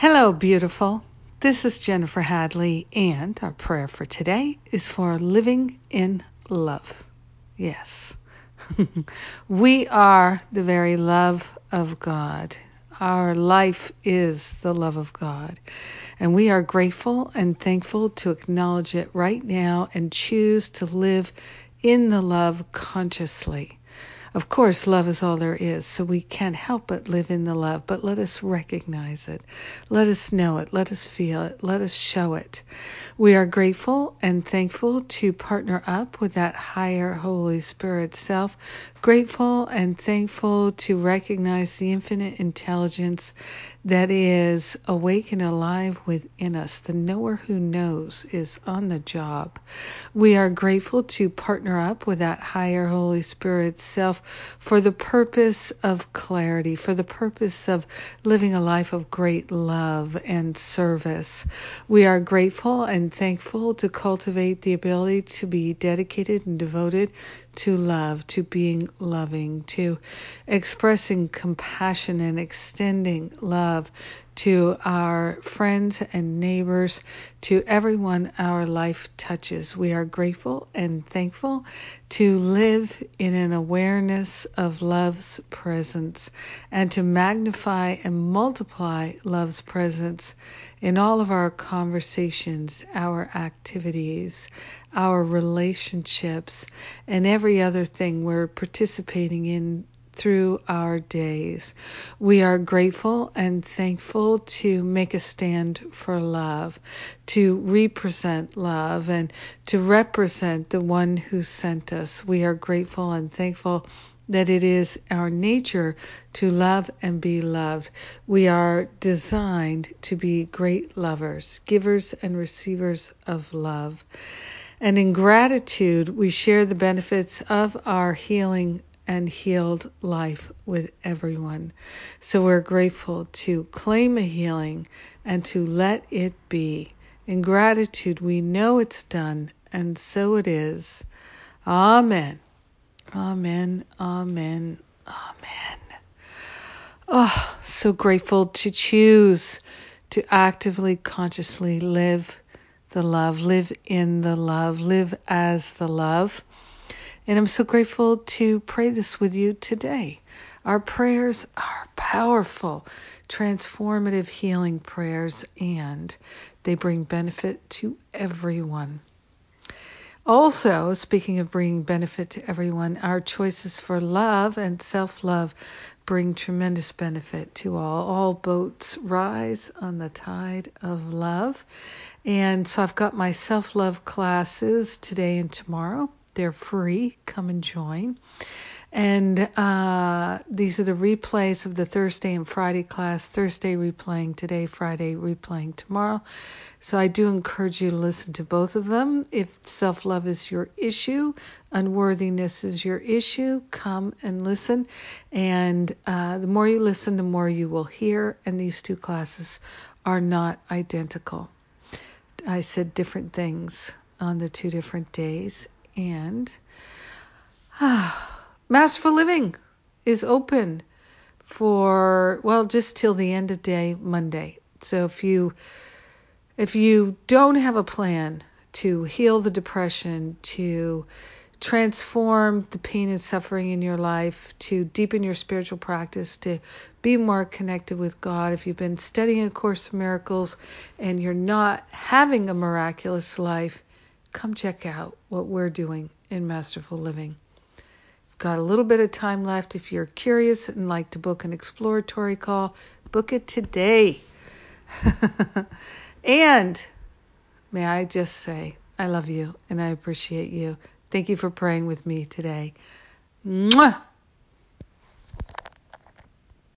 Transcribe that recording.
Hello, beautiful. This is Jennifer Hadley, and our prayer for today is for living in love. Yes. we are the very love of God. Our life is the love of God. And we are grateful and thankful to acknowledge it right now and choose to live in the love consciously. Of course, love is all there is, so we can't help but live in the love, but let us recognize it. Let us know it. Let us feel it. Let us show it. We are grateful and thankful to partner up with that higher Holy Spirit self. Grateful and thankful to recognize the infinite intelligence that is awake and alive within us. The knower who knows is on the job. We are grateful to partner up with that higher Holy Spirit self for the purpose of clarity, for the purpose of living a life of great love and service. We are grateful and thankful to cultivate the ability to be dedicated and devoted to love, to being loving, to expressing compassion and extending love to our friends and neighbors, to everyone our life touches. We are grateful and thankful to live in an awareness of love's presence and to magnify and multiply love's presence in all of our conversations, our activities, our relationships, and every other thing we're participating in through our days. We are grateful and thankful to make a stand for love, to represent love, and to represent the one who sent us. We are grateful and thankful that it is our nature to love and be loved. We are designed to be great lovers, givers and receivers of love. And in gratitude, we share the benefits of our healing and healed life with everyone. So we're grateful to claim a healing and to let it be. In gratitude, we know it's done, and so it is. Amen. Amen. Amen. Amen. Oh, so grateful to choose to actively, consciously live the love, live in the love, live as the love. And I'm so grateful to pray this with you today. Our prayers are powerful, transformative healing prayers, and they bring benefit to everyone. Also, speaking of bringing benefit to everyone, our choices for love and self love bring tremendous benefit to all. All boats rise on the tide of love. And so I've got my self love classes today and tomorrow. They're free. Come and join. And uh, these are the replays of the Thursday and Friday class. Thursday replaying today, Friday replaying tomorrow. So I do encourage you to listen to both of them. If self love is your issue, unworthiness is your issue, come and listen. And uh, the more you listen, the more you will hear. And these two classes are not identical. I said different things on the two different days. And. Ah, Masterful Living is open for well just till the end of day Monday. So if you if you don't have a plan to heal the depression, to transform the pain and suffering in your life, to deepen your spiritual practice, to be more connected with God. If you've been studying A Course of Miracles and you're not having a miraculous life, come check out what we're doing in Masterful Living. Got a little bit of time left. If you're curious and like to book an exploratory call, book it today. and may I just say, I love you and I appreciate you. Thank you for praying with me today. Mwah!